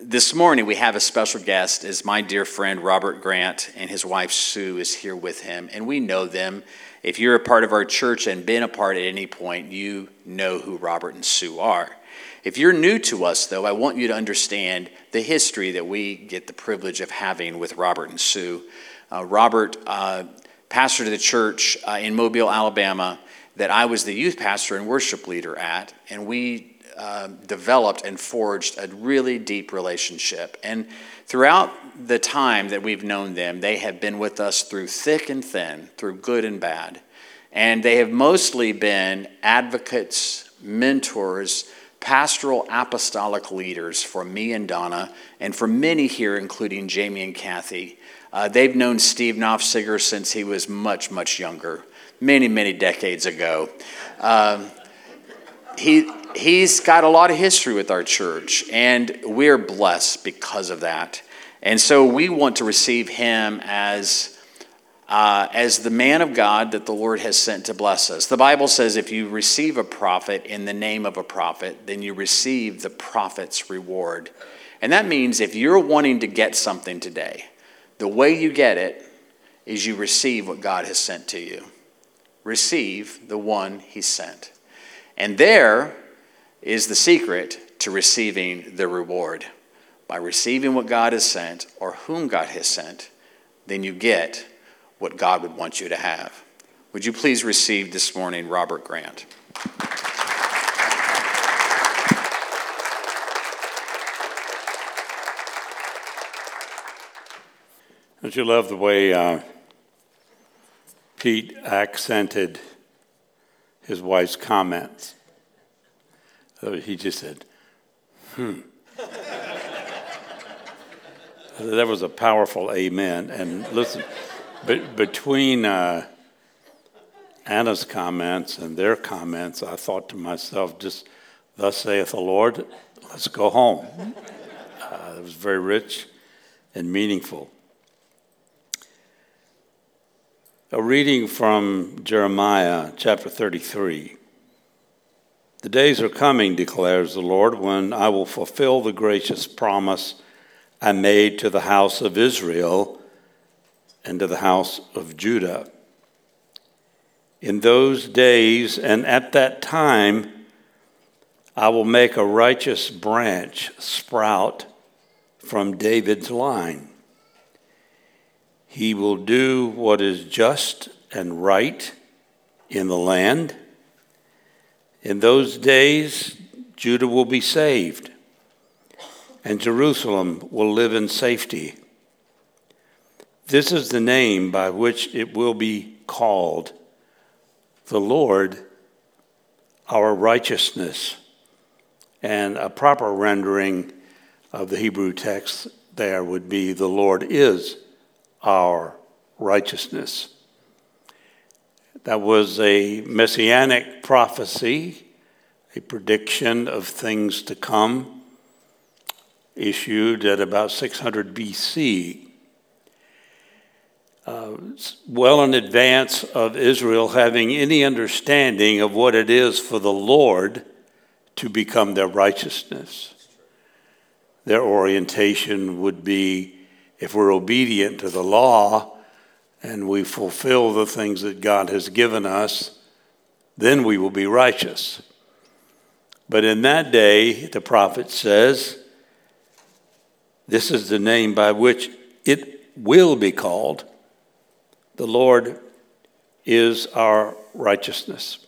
this morning we have a special guest is my dear friend Robert Grant and his wife Sue is here with him and we know them. If you're a part of our church and been a part at any point, you know who Robert and Sue are. If you're new to us though, I want you to understand the history that we get the privilege of having with Robert and Sue. Uh, Robert uh, pastored the church uh, in Mobile, Alabama that I was the youth pastor and worship leader at, and we uh, developed and forged a really deep relationship. And throughout the time that we've known them, they have been with us through thick and thin, through good and bad. And they have mostly been advocates, mentors, pastoral apostolic leaders for me and Donna, and for many here, including Jamie and Kathy. Uh, they've known Steve Knopfsiger since he was much, much younger many, many decades ago. Um, he, he's got a lot of history with our church, and we're blessed because of that. And so we want to receive him as, uh, as the man of God that the Lord has sent to bless us. The Bible says if you receive a prophet in the name of a prophet, then you receive the prophet's reward. And that means if you're wanting to get something today, the way you get it is you receive what God has sent to you receive the one he sent. And there is the secret to receiving the reward. By receiving what God has sent or whom God has sent, then you get what God would want you to have. Would you please receive this morning Robert Grant? Don't you love the way uh, Pete accented his wife's comments. He just said, hmm. that was a powerful amen. And listen, but between uh, Anna's comments and their comments, I thought to myself, just thus saith the Lord, let's go home. Uh, it was very rich and meaningful. A reading from Jeremiah chapter 33. The days are coming, declares the Lord, when I will fulfill the gracious promise I made to the house of Israel and to the house of Judah. In those days and at that time, I will make a righteous branch sprout from David's line he will do what is just and right in the land. In those days, Judah will be saved, and Jerusalem will live in safety. This is the name by which it will be called the Lord, our righteousness. And a proper rendering of the Hebrew text there would be the Lord is our righteousness. That was a messianic prophecy, a prediction of things to come, issued at about 600 BC. Uh, well in advance of Israel having any understanding of what it is for the Lord to become their righteousness. Their orientation would be if we're obedient to the law and we fulfill the things that God has given us, then we will be righteous. But in that day, the prophet says, this is the name by which it will be called. The Lord is our righteousness.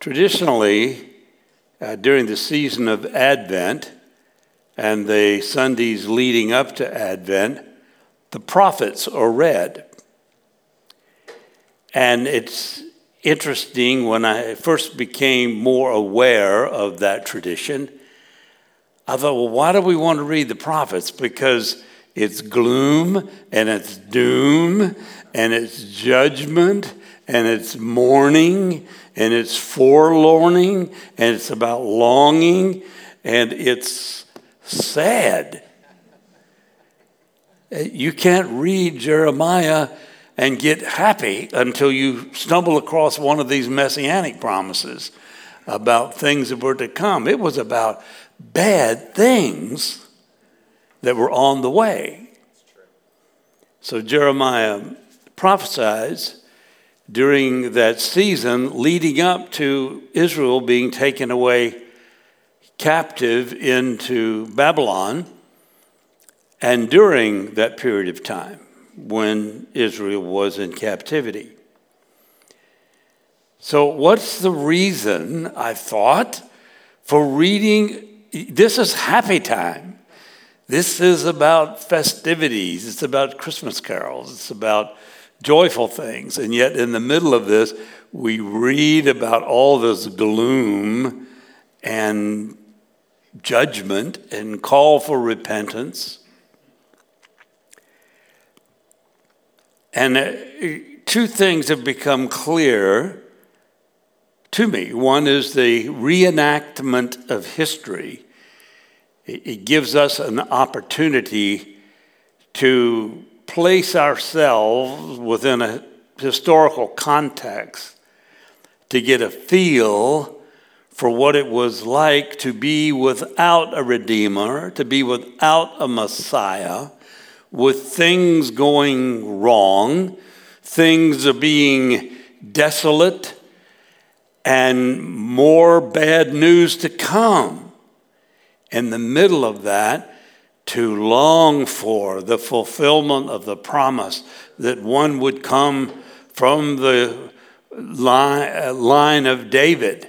Traditionally, uh, during the season of Advent, and the Sundays leading up to Advent, the prophets are read. And it's interesting when I first became more aware of that tradition. I thought, well, why do we want to read the prophets? Because it's gloom and it's doom and it's judgment and it's mourning and it's forlorning and it's about longing and it's sad. You can't read Jeremiah and get happy until you stumble across one of these messianic promises about things that were to come. It was about bad things that were on the way. So Jeremiah prophesies during that season leading up to Israel being taken away captive into Babylon and during that period of time when Israel was in captivity. So, what's the reason, I thought, for reading? This is happy time. This is about festivities. It's about Christmas carols. It's about joyful things. And yet, in the middle of this, we read about all this gloom and judgment and call for repentance. And uh, two things have become clear to me. One is the reenactment of history, it gives us an opportunity to place ourselves within a historical context to get a feel for what it was like to be without a Redeemer, to be without a Messiah, with things going wrong, things are being desolate, and more bad news to come. In the middle of that, to long for the fulfillment of the promise that one would come from the line, line of David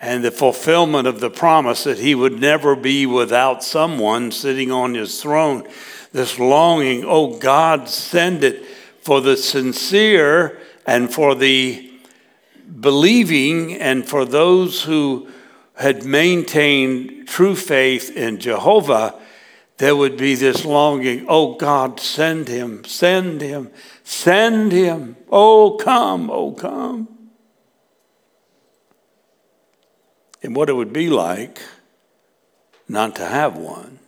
and the fulfillment of the promise that he would never be without someone sitting on his throne. This longing, oh God, send it for the sincere and for the believing and for those who had maintained true faith in Jehovah, there would be this longing, oh God, send him, send him, send him, oh come, oh come. and what it would be like not to have one.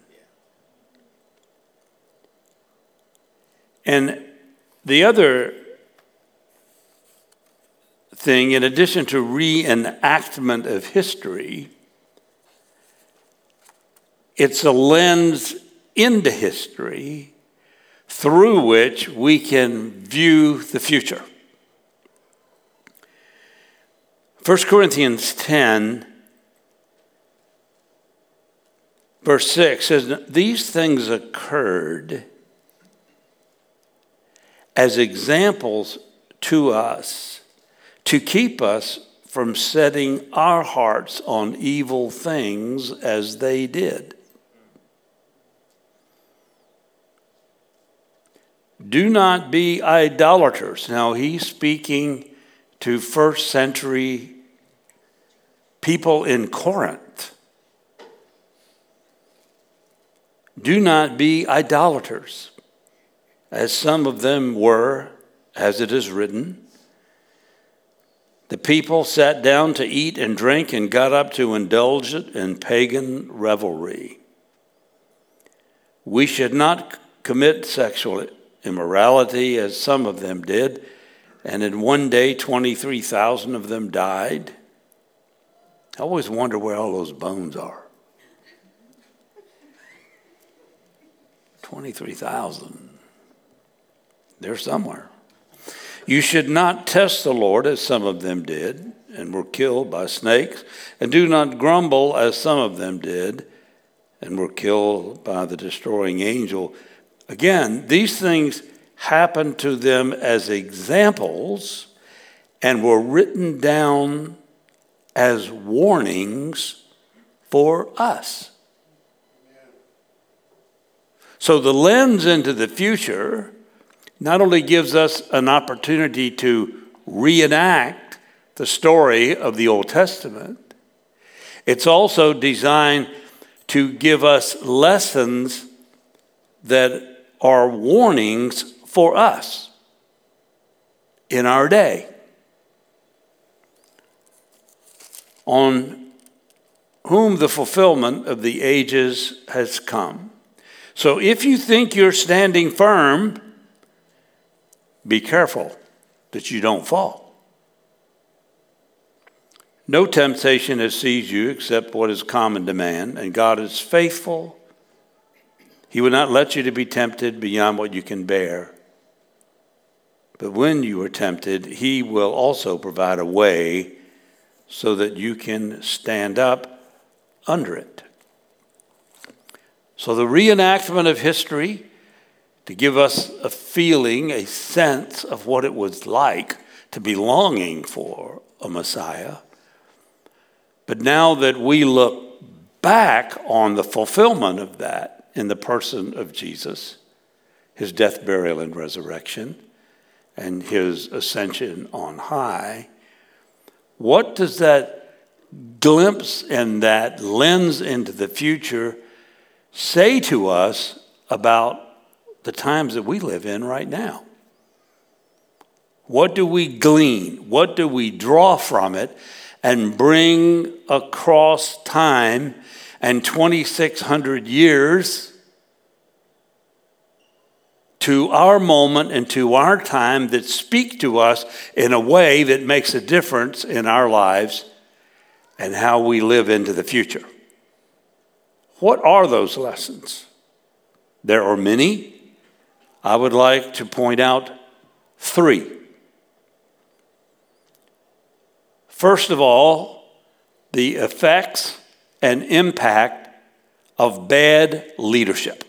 And the other thing, in addition to reenactment of history, it's a lens into history through which we can view the future. 1 Corinthians 10 Verse 6 says, These things occurred as examples to us to keep us from setting our hearts on evil things as they did. Do not be idolaters. Now, he's speaking to first century people in Corinth. Do not be idolaters, as some of them were, as it is written. The people sat down to eat and drink and got up to indulge it in pagan revelry. We should not commit sexual immorality as some of them did, and in one day 23,000 of them died. I always wonder where all those bones are. 23,000. They're somewhere. You should not test the Lord as some of them did and were killed by snakes, and do not grumble as some of them did and were killed by the destroying angel. Again, these things happened to them as examples and were written down as warnings for us. So the lens into the future not only gives us an opportunity to reenact the story of the Old Testament, it's also designed to give us lessons that are warnings for us in our day. On whom the fulfillment of the ages has come. So if you think you're standing firm, be careful that you don't fall. No temptation has seized you except what is common to man, and God is faithful. He will not let you to be tempted beyond what you can bear. But when you are tempted, He will also provide a way so that you can stand up under it. So, the reenactment of history to give us a feeling, a sense of what it was like to be longing for a Messiah. But now that we look back on the fulfillment of that in the person of Jesus, his death, burial, and resurrection, and his ascension on high, what does that glimpse and that lens into the future say to us about the times that we live in right now? What do we glean? What do we draw from it? and bring across time and 2,600 years to our moment and to our time that speak to us in a way that makes a difference in our lives and how we live into the future. What are those lessons? There are many. I would like to point out three. First of all, the effects and impact of bad leadership.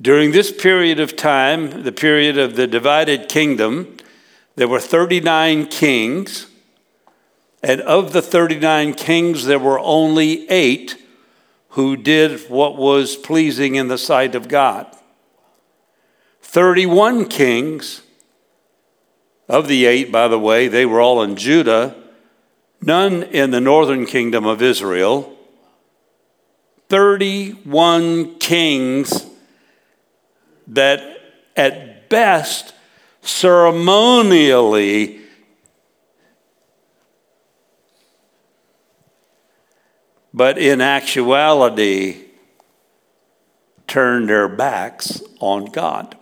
During this period of time, the period of the divided kingdom, there were 39 kings, and of the 39 kings, there were only eight who did what was pleasing in the sight of God. 31 kings of the eight, by the way, they were all in Judah, none in the northern kingdom of Israel. 31 kings that at best ceremonially but in actuality turned their backs on God.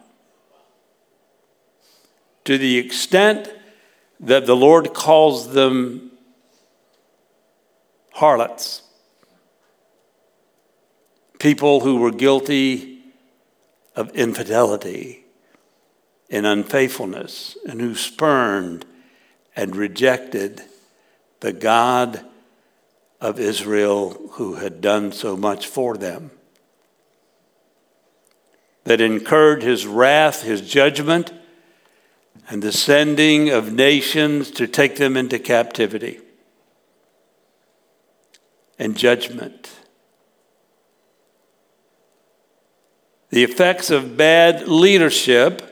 To the extent that the Lord calls them harlots, people who were guilty of infidelity and unfaithfulness, and who spurned and rejected the God of Israel who had done so much for them. That incurred his wrath, his judgment, and the sending of nations to take them into captivity and judgment. The effects of bad leadership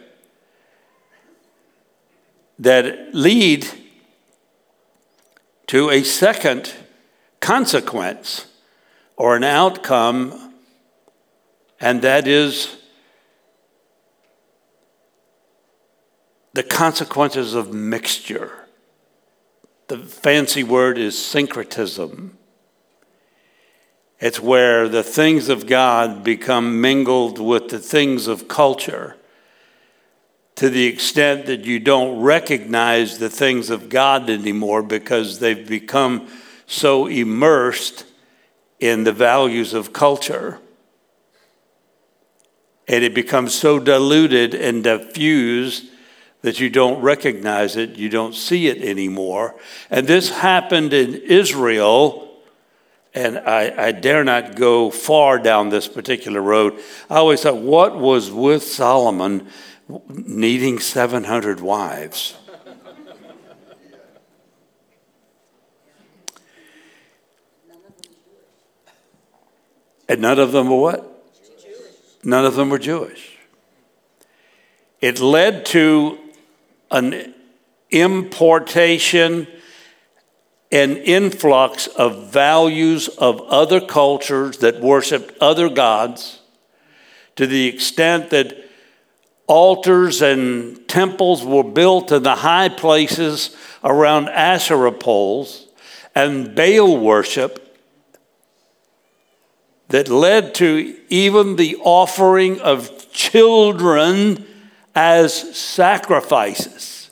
that lead to a second consequence or an outcome, and that is the consequences of mixture. The fancy word is syncretism. It's where the things of God become mingled with the things of culture to the extent that you don't recognize the things of God anymore because they've become so immersed in the values of culture. And it becomes so diluted and diffused that you don't recognize it, you don't see it anymore. And this happened in Israel, and I, I, dare not go far down this particular road. I always thought, what was with Solomon needing 700 wives? And none of them were what? None of them were Jewish. It led to an importation and influx of values of other cultures that worshiped other gods to the extent that altars and temples were built in the high places around Asherah poles and Baal worship that led to even the offering of children as sacrifices.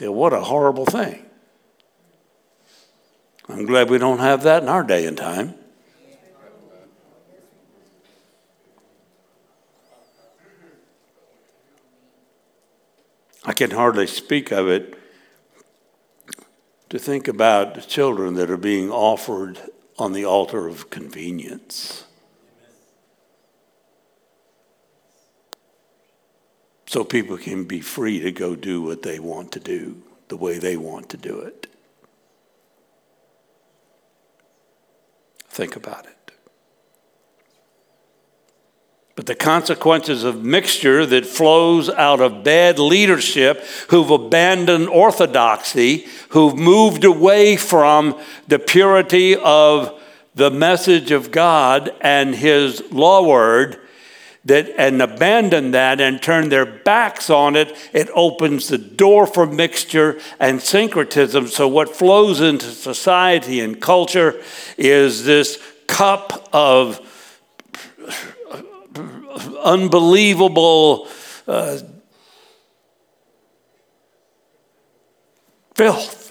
Yeah, what a horrible thing. I'm glad we don't have that in our day and time. I can hardly speak of it to think about children that are being offered on the altar of convenience. So people can be free to go do what they want to do, the way they want to do it. Think about it. But the consequences of mixture that flows out of bad leadership who've abandoned orthodoxy, who've moved away from the purity of the message of God and His law word, that and abandon that and turn their backs on it, it opens the door for mixture and syncretism. So, what flows into society and culture is this cup of unbelievable uh, filth.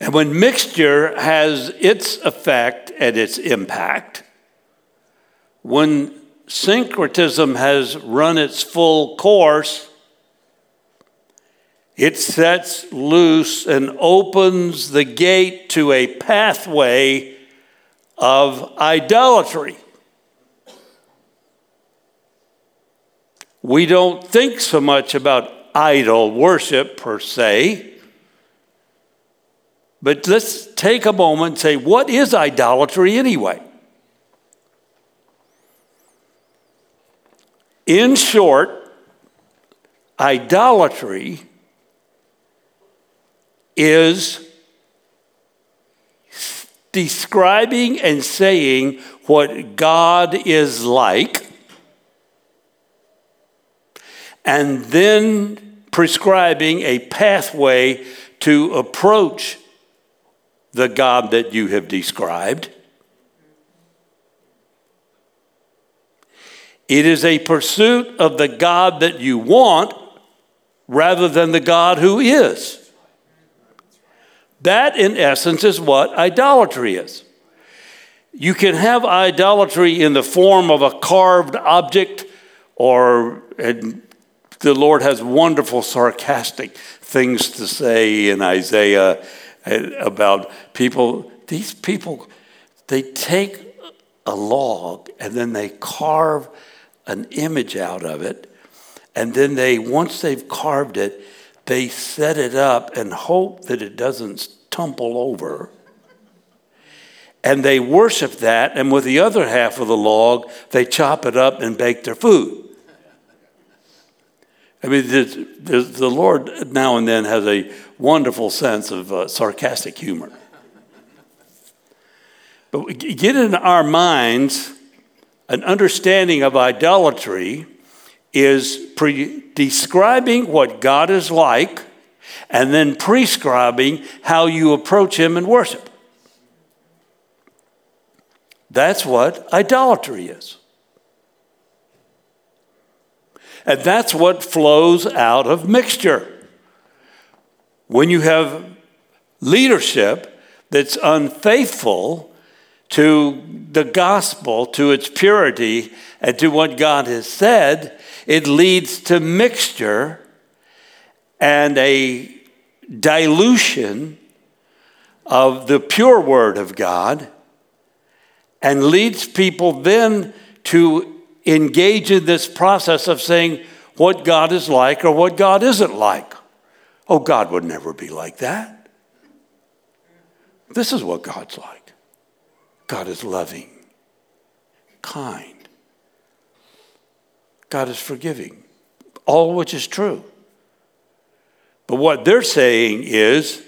And when mixture has its effect and its impact, when syncretism has run its full course, it sets loose and opens the gate to a pathway of idolatry. We don't think so much about idol worship per se, but let's take a moment and say, what is idolatry anyway? In short, idolatry is describing and saying what God is like, and then prescribing a pathway to approach the God that you have described. It is a pursuit of the God that you want rather than the God who is. That, in essence, is what idolatry is. You can have idolatry in the form of a carved object, or the Lord has wonderful sarcastic things to say in Isaiah eh, about people. These people, they take a log and then they carve an image out of it. And then they, once they've carved it, they set it up and hope that it doesn't tumble over. And they worship that, and with the other half of the log, they chop it up and bake their food. I mean, the, the, the Lord now and then has a wonderful sense of uh, sarcastic humor. But get in our minds an understanding of idolatry is pre- describing what God is like and then prescribing how you approach Him in worship. That's what idolatry is. And that's what flows out of mixture. When you have leadership that's unfaithful to the gospel, to its purity, and to what God has said, it leads to mixture and a dilution of the pure word of God and leads people then to engage in this process of saying what God is like or what God isn't like. Oh, God would never be like that. This is what God's like God is loving, kind, God is forgiving, all which is true. But what they're saying is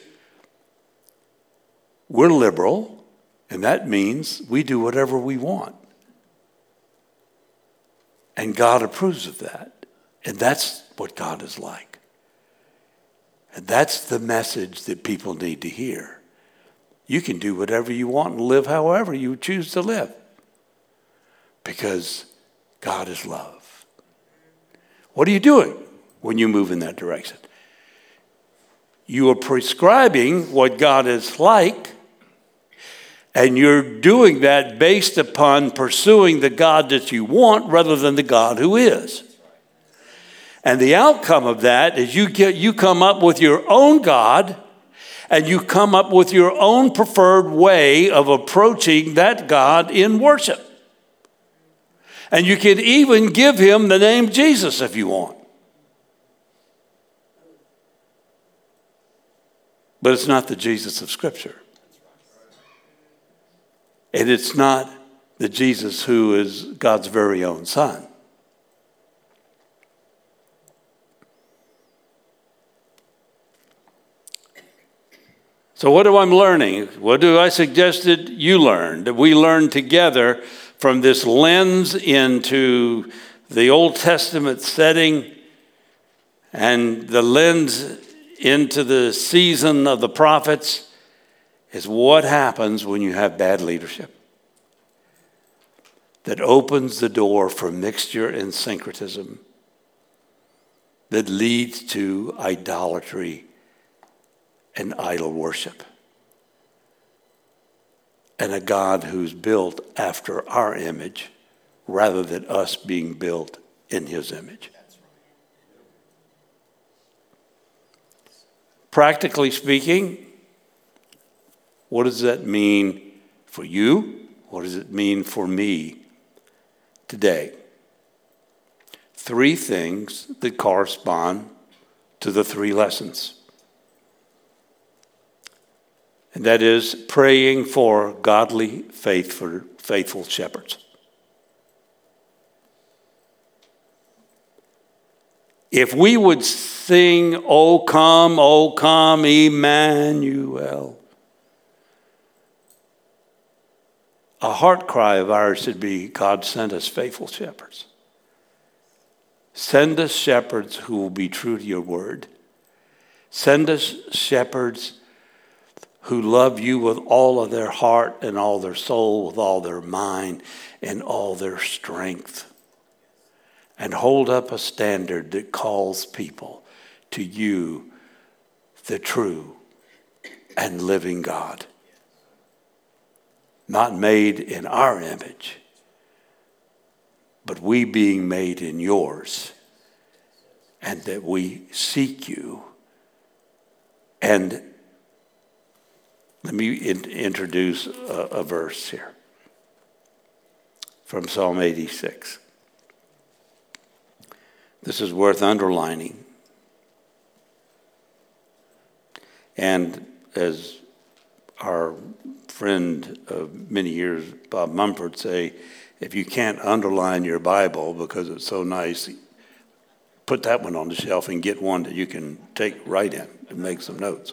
we're liberal, and that means we do whatever we want. And God approves of that. And that's what God is like. And that's the message that people need to hear. you can do whatever you want and live however you choose to live because God is love. What are you doing when you move in that direction? You are prescribing what God is like, and you're doing that based upon pursuing the God that you want rather than the God who is. And the outcome of that is you get you come up with your own God and you come up with your own preferred way of approaching that God in worship. And you can even give him the name Jesus if you want. But it's not the Jesus of Scripture. And it's not the Jesus who is God's very own Son. So, what do I'm learning? What do I suggest that you learn? That we learn together from this lens into the Old Testament setting and the lens into the season of the prophets is what happens when you have bad leadership that opens the door for mixture and syncretism that leads to idolatry and idol worship. And a God who's built after our image rather than us being built in his image. Practically speaking, what does that mean for you? What does it mean for me today? Three things that correspond to the three lessons. And that is praying for godly, faithful, faithful shepherds. If we would sing, O come, O come, Emmanuel, a heart cry of ours should be God, send us faithful shepherds. Send us shepherds who will be true to your word. Send us shepherds who love you with all of their heart and all their soul, with all their mind and all their strength and hold up a standard that calls people to you, the true and living God. Not made in our image, but we being made in yours, and that we seek you. And let me in- introduce a, a verse here from Psalm 86. This is worth underlining. And as our friend of many years, Bob Mumford, say, if you can't underline your Bible because it's so nice, put that one on the shelf and get one that you can take right in and make some notes.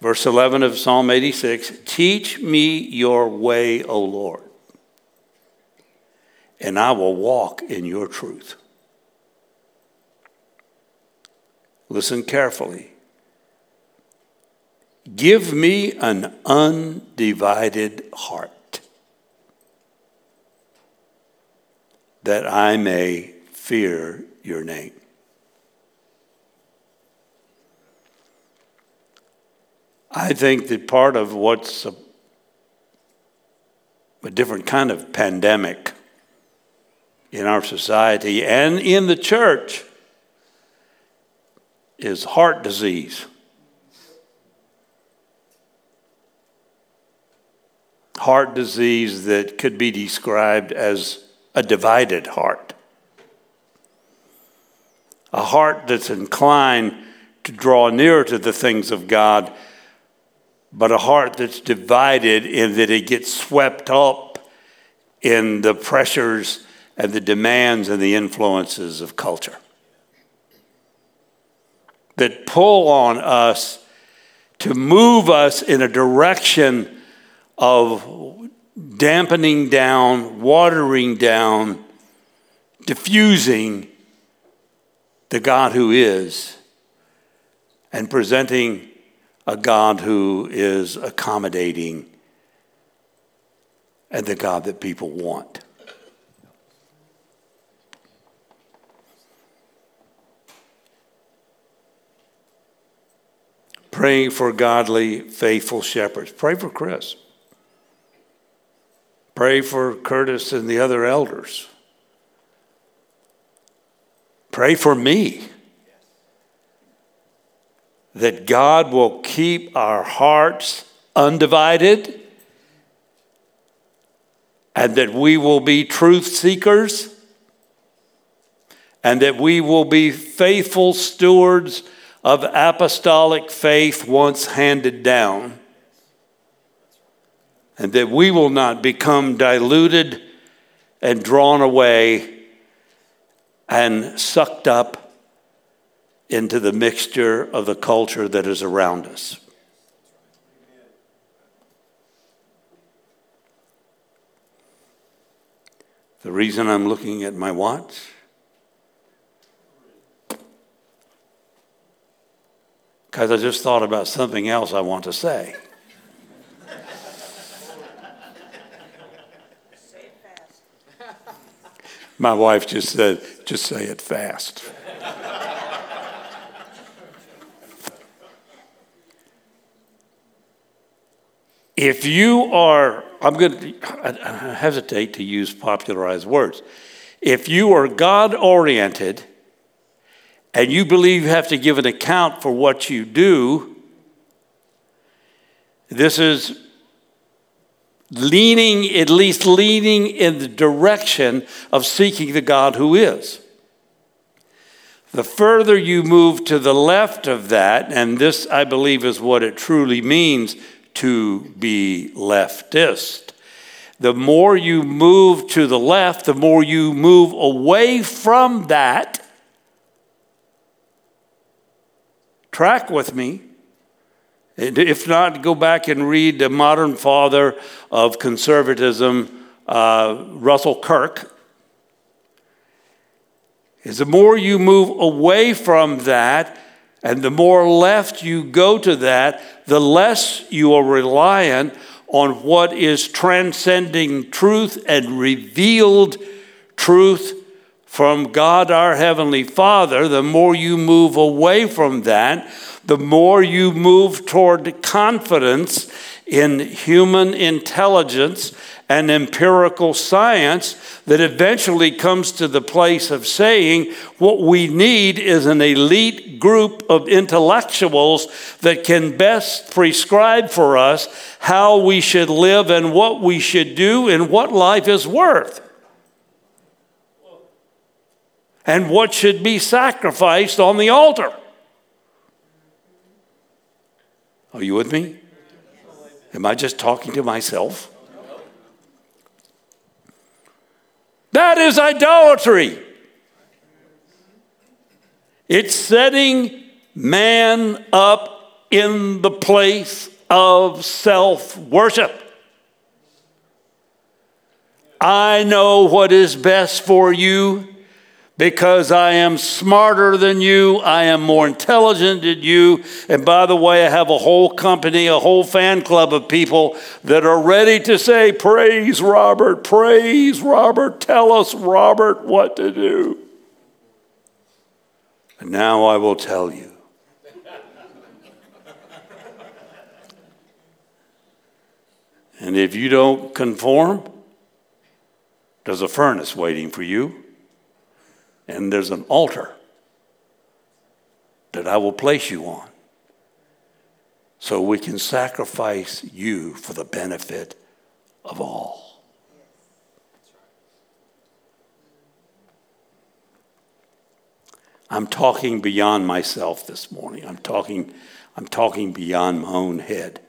Verse 11 of Psalm 86 Teach me your way, O Lord and I will walk in your truth. Listen carefully. Give me an undivided heart that I may fear your name. I think that part of what's a, a different kind of pandemic in our society and in the church is heart disease. Heart disease that could be described as a divided heart. A heart that's inclined to draw nearer to the things of God, but a heart that's divided in that it gets swept up in the pressures and the demands and the influences of culture that pull on us to move us in a direction of dampening down, watering down, diffusing the God who is, and presenting a God who is accommodating and the God that people want. Praying for godly, faithful shepherds. Pray for Chris. Pray for Curtis and the other elders. Pray for me that God will keep our hearts undivided and that we will be truth seekers and that we will be faithful stewards of apostolic faith once handed down and that we will not become diluted and drawn away and sucked up into the mixture of the culture that is around us. The reason I'm looking at my watch because I just thought about something else I want to say. My wife just said, just say it fast. If you are, I'm going to I hesitate to use popularized words. If you are God oriented and you believe you have to give an account for what you do, this is leaning, at least leaning in the direction of seeking the God who is. The further you move to the left of that, and this I believe is what it truly means to be leftist, the more you move to the left, the more you move away from that. Track with me if not, go back and read the modern father of conservatism, uh, Russell Kirk. Is the more you move away from that, and the more left you go to that, the less you are reliant on what is transcending truth and revealed truth from God our Heavenly Father. The more you move away from that, the more you move toward confidence in human intelligence and empirical science that eventually comes to the place of saying what we need is an elite group of intellectuals that can best prescribe for us how we should live and what we should do and what life is worth. And what should be sacrificed on the altar. Are you with me? Am I just talking to myself? That is idolatry. It's setting man up in the place of self worship. I know what is best for you because I am smarter than you, I am more intelligent than you. And by the way, I have a whole company, a whole fan club of people that are ready to say, Praise Robert, praise Robert, tell us, Robert, what to do. And now I will tell you. and if you don't conform, there's a furnace waiting for you and there's an altar that I will place you on so we can sacrifice you for the benefit of all. I'm talking beyond myself this morning. I'm talking, I'm talking beyond my own head,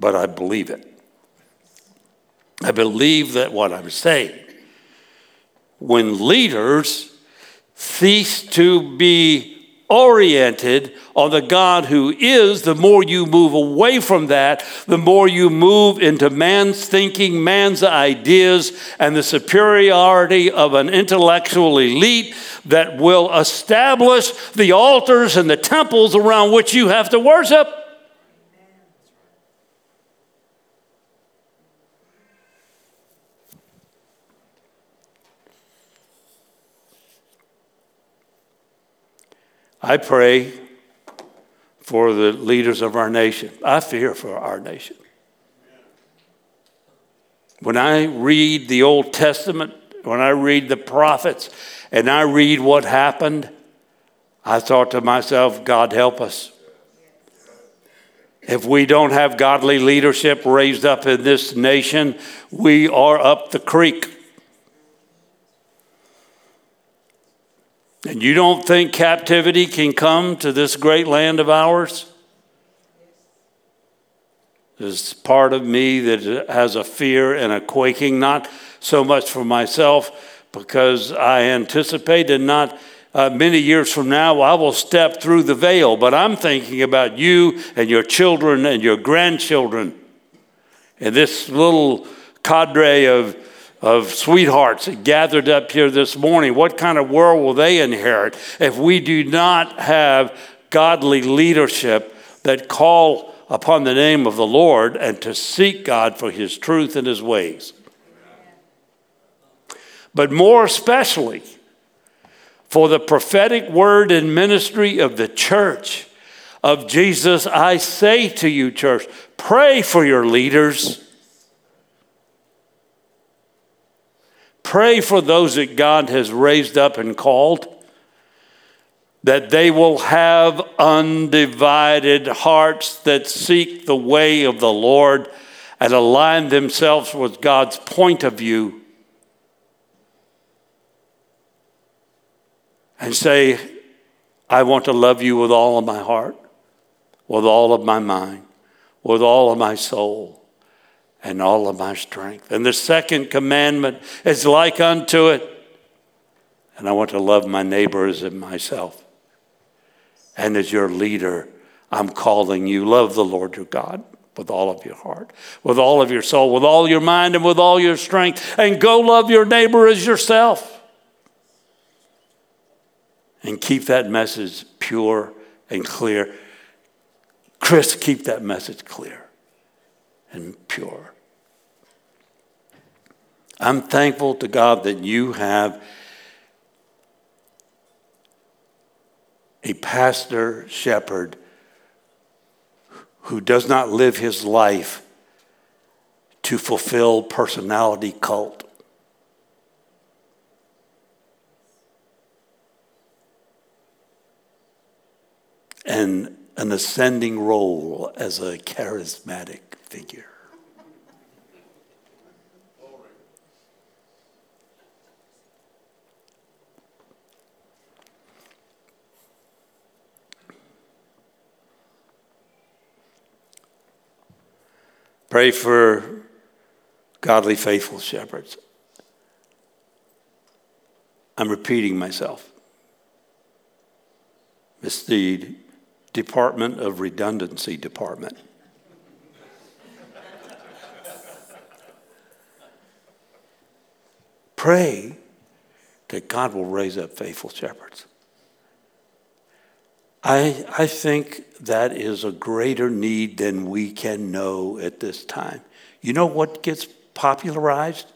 but I believe it. I believe that what I'm saying, when leaders cease to be oriented on the God who is, the more you move away from that, the more you move into man's thinking, man's ideas, and the superiority of an intellectual elite that will establish the altars and the temples around which you have to worship. I pray for the leaders of our nation. I fear for our nation. When I read the Old Testament, when I read the prophets, and I read what happened, I thought to myself, God help us. If we don't have godly leadership raised up in this nation, we are up the creek. And you don't think captivity can come to this great land of ours? There's part of me that has a fear and a quaking, not so much for myself, because I anticipate and not uh, many years from now, I will step through the veil. But I'm thinking about you and your children and your grandchildren. And this little cadre of, of sweethearts gathered up here this morning, what kind of world will they inherit if we do not have godly leadership that call upon the name of the Lord and to seek God for his truth and his ways? But more especially, for the prophetic word and ministry of the church of Jesus, I say to you, church, pray for your leaders. Pray for those that God has raised up and called, that they will have undivided hearts that seek the way of the Lord and align themselves with God's point of view and say, I want to love you with all of my heart, with all of my mind, with all of my soul, and all of my strength. And the second commandment is like unto it. And I want to love my neighbors and myself. And as your leader, I'm calling you, love the Lord your God with all of your heart, with all of your soul, with all your mind, and with all your strength. And go love your neighbor as yourself and keep that message pure and clear. Chris, keep that message clear and pure. I'm thankful to God that you have a pastor shepherd who does not live his life to fulfill personality cult. and an ascending role as a charismatic figure. Pray for godly, faithful shepherds. I'm repeating myself. It's the Department of Redundancy Department. Pray that God will raise up faithful shepherds. I, I think that is a greater need than we can know at this time. You know what gets popularized?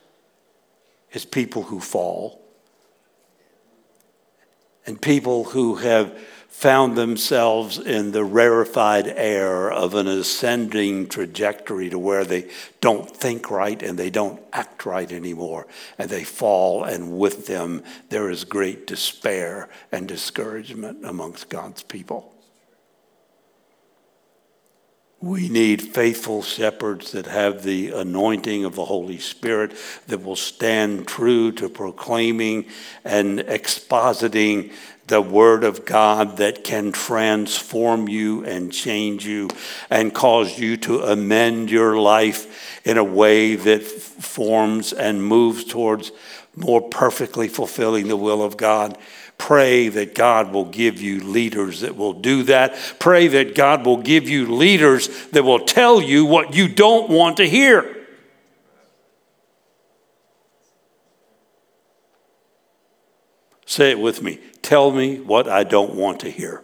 Is people who fall and people who have found themselves in the rarefied air of an ascending trajectory to where they don't think right and they don't act right anymore. And they fall, and with them, there is great despair and discouragement amongst God's people. We need faithful shepherds that have the anointing of the Holy Spirit that will stand true to proclaiming and expositing the Word of God that can transform you and change you and cause you to amend your life in a way that forms and moves towards more perfectly fulfilling the will of God. Pray that God will give you leaders that will do that. Pray that God will give you leaders that will tell you what you don't want to hear. Say it with me. Tell me what I don't want to hear.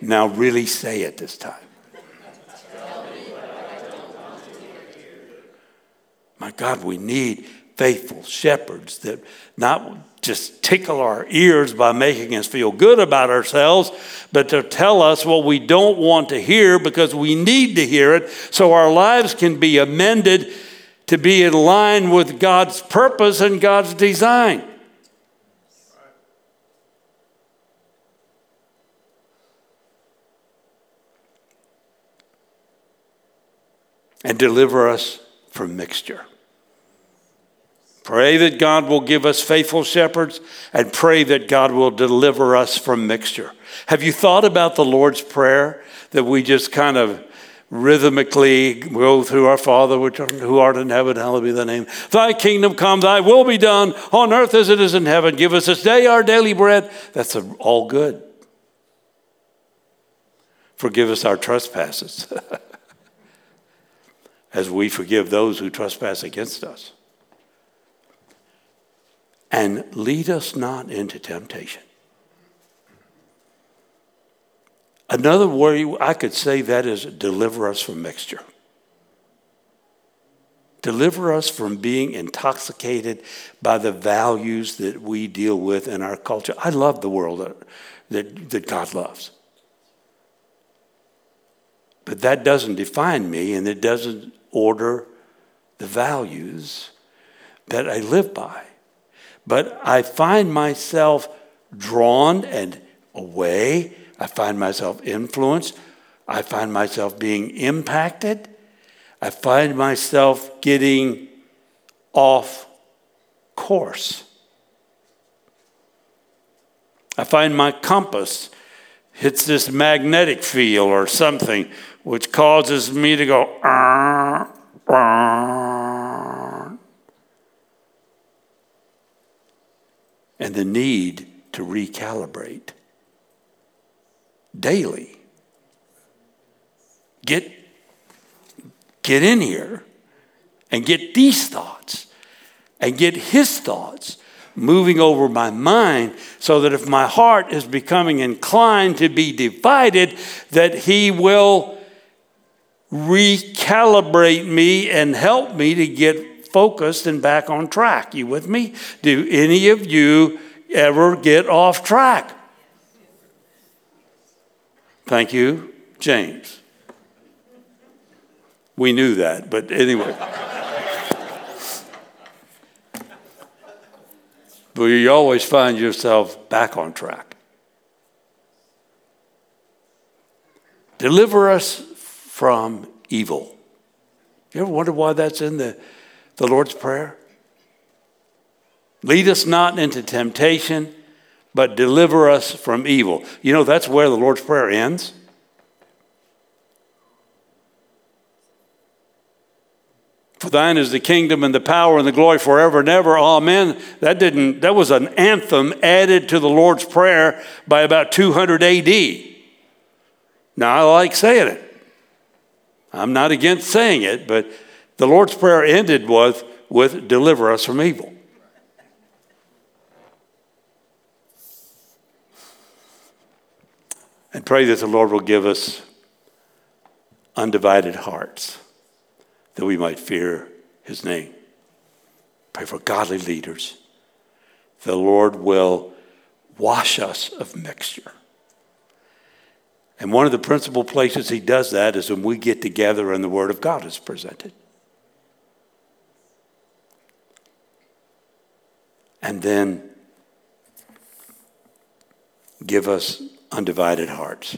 Now, really say it this time. My God, we need faithful shepherds that not just tickle our ears by making us feel good about ourselves, but to tell us what we don't want to hear because we need to hear it so our lives can be amended to be in line with God's purpose and God's design. And deliver us from mixture. Pray that God will give us faithful shepherds and pray that God will deliver us from mixture. Have you thought about the Lord's Prayer that we just kind of rhythmically go through our Father who art in heaven, hallowed be thy name. Thy kingdom come, thy will be done on earth as it is in heaven. Give us this day our daily bread. That's all good. Forgive us our trespasses as we forgive those who trespass against us. And lead us not into temptation. Another way I could say that is deliver us from mixture. Deliver us from being intoxicated by the values that we deal with in our culture. I love the world that, that, that God loves. But that doesn't define me and it doesn't order the values that I live by. But I find myself drawn and away I find myself influenced. I find myself being impacted. I find myself getting off course. I find my compass hits this magnetic field or something which causes me to go, ah, ah, and the need to recalibrate daily. Get, get in here and get these thoughts and get his thoughts moving over my mind so that if my heart is becoming inclined to be divided that he will recalibrate me and help me to get focused and back on track you with me do any of you ever get off track Thank you, James. We knew that, but anyway. but you always find yourself back on track. Deliver us from evil. You ever wonder why that's in the, the Lord's Prayer? Lead us not into temptation but deliver us from evil. You know, that's where the Lord's Prayer ends. For thine is the kingdom and the power and the glory forever and ever. Amen. That didn't that was an anthem added to the Lord's Prayer by about 200 AD. Now I like saying it. I'm not against saying it, but the Lord's Prayer ended with, with deliver us from evil. and pray that the Lord will give us undivided hearts that we might fear his name. Pray for godly leaders. The Lord will wash us of mixture. And one of the principal places he does that is when we get together and the Word of God is presented. And then give us undivided hearts.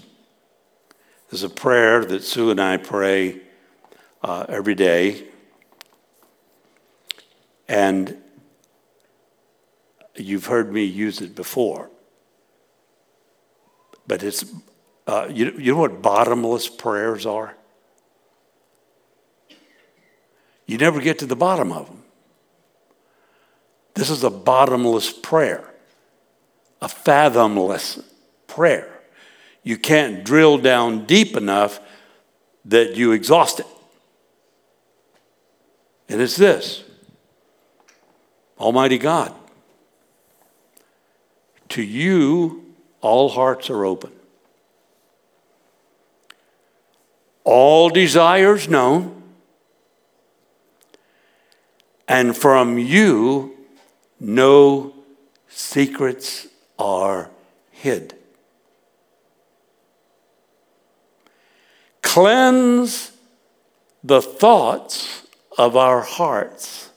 There's a prayer that Sue and I pray uh, every day. And you've heard me use it before. But it's, uh, you, you know what bottomless prayers are? You never get to the bottom of them. This is a bottomless prayer, a fathomless prayer. You can't drill down deep enough that you exhaust it. And it's this Almighty God, to you, all hearts are open. All desires known, and from you no secrets are hid. Cleanse the thoughts of our hearts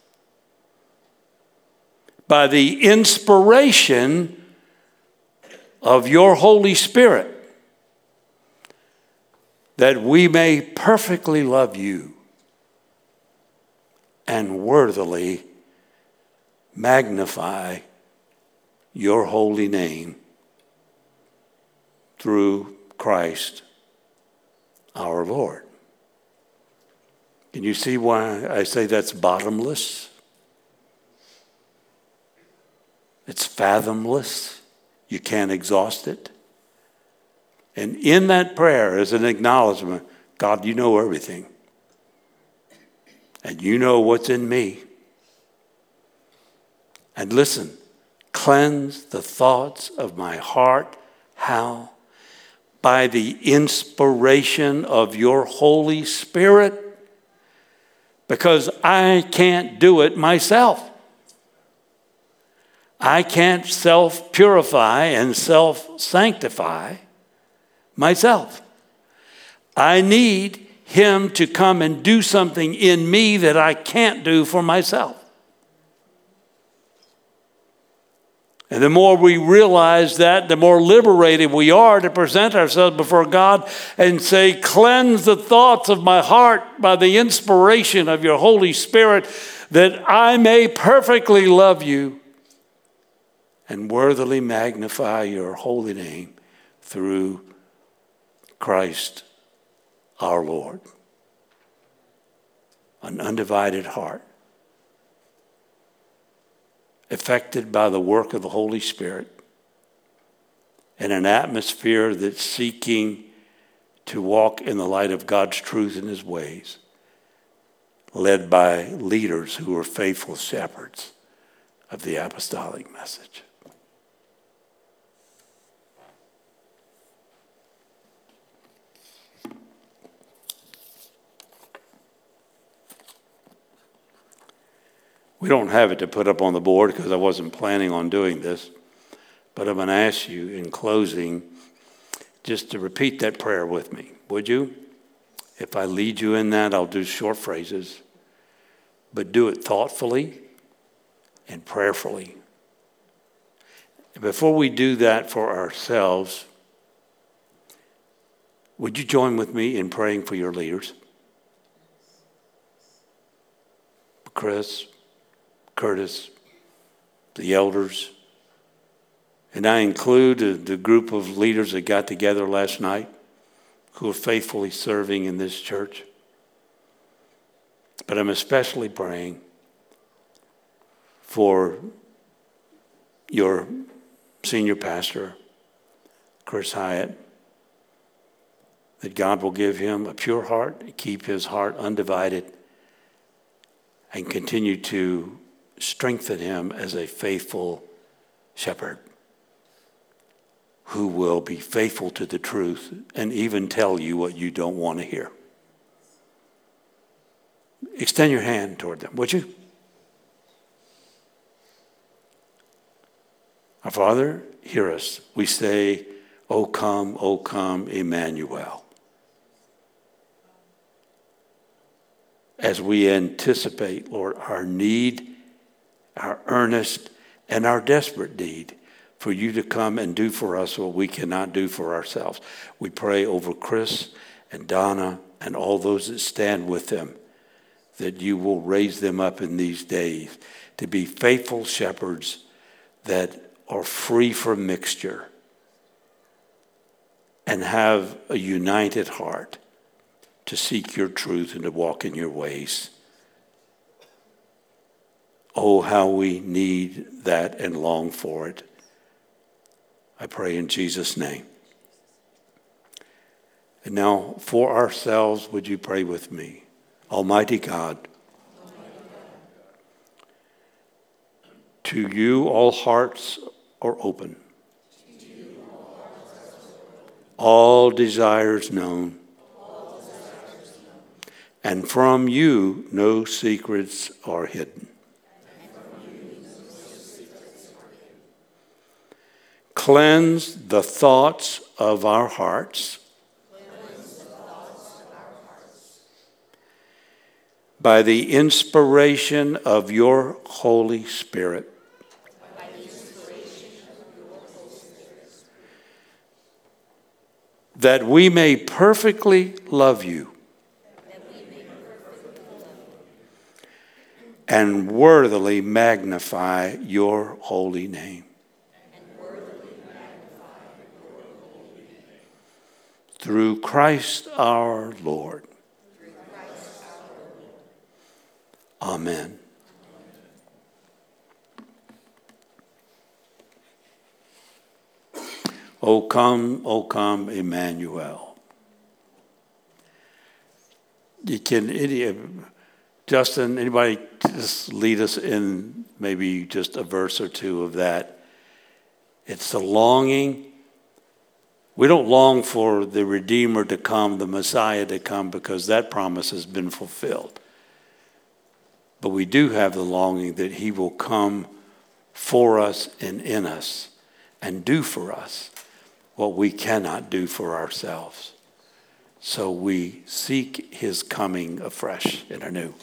by the inspiration of your Holy Spirit, that we may perfectly love you and worthily magnify your holy name through Christ our Lord. Can you see why I say that's bottomless? It's fathomless. You can't exhaust it. And in that prayer is an acknowledgement God, you know everything. And you know what's in me. And listen, cleanse the thoughts of my heart. How? By the inspiration of your Holy Spirit. Because I can't do it myself. I can't self purify and self sanctify myself. I need Him to come and do something in me that I can't do for myself. And the more we realize that, the more liberated we are to present ourselves before God and say, Cleanse the thoughts of my heart by the inspiration of your Holy Spirit, that I may perfectly love you and worthily magnify your holy name through Christ our Lord. An undivided heart affected by the work of the Holy Spirit in an atmosphere that's seeking to walk in the light of God's truth and his ways, led by leaders who are faithful shepherds of the apostolic message. We don't have it to put up on the board because I wasn't planning on doing this. But I'm going to ask you in closing just to repeat that prayer with me, would you? If I lead you in that, I'll do short phrases, but do it thoughtfully and prayerfully. Before we do that for ourselves, would you join with me in praying for your leaders? Chris, Curtis, the elders, and I include the group of leaders that got together last night who are faithfully serving in this church. But I'm especially praying for your senior pastor, Chris Hyatt, that God will give him a pure heart, keep his heart undivided, and continue to strengthen him as a faithful shepherd who will be faithful to the truth and even tell you what you don't want to hear. Extend your hand toward them, would you? Our Father, hear us. We say, O come, O come, Emmanuel. As we anticipate, Lord, our need our earnest, and our desperate deed for you to come and do for us what we cannot do for ourselves. We pray over Chris and Donna and all those that stand with them that you will raise them up in these days to be faithful shepherds that are free from mixture and have a united heart to seek your truth and to walk in your ways. Oh, how we need that and long for it. I pray in Jesus' name. And now, for ourselves, would you pray with me? Almighty God, to you all hearts are open, all desires known, and from you no secrets are hidden. Cleanse the thoughts of our hearts. By the inspiration of your Holy Spirit. That we may perfectly love you. and worthily magnify your holy name. Through Christ our Lord. Amen. O come, O come, Emmanuel. You can, any, uh, Justin, anybody just lead us in maybe just a verse or two of that? It's the longing. We don't long for the Redeemer to come, the Messiah to come, because that promise has been fulfilled. But we do have the longing that He will come for us and in us and do for us what we cannot do for ourselves. So we seek His coming afresh and anew.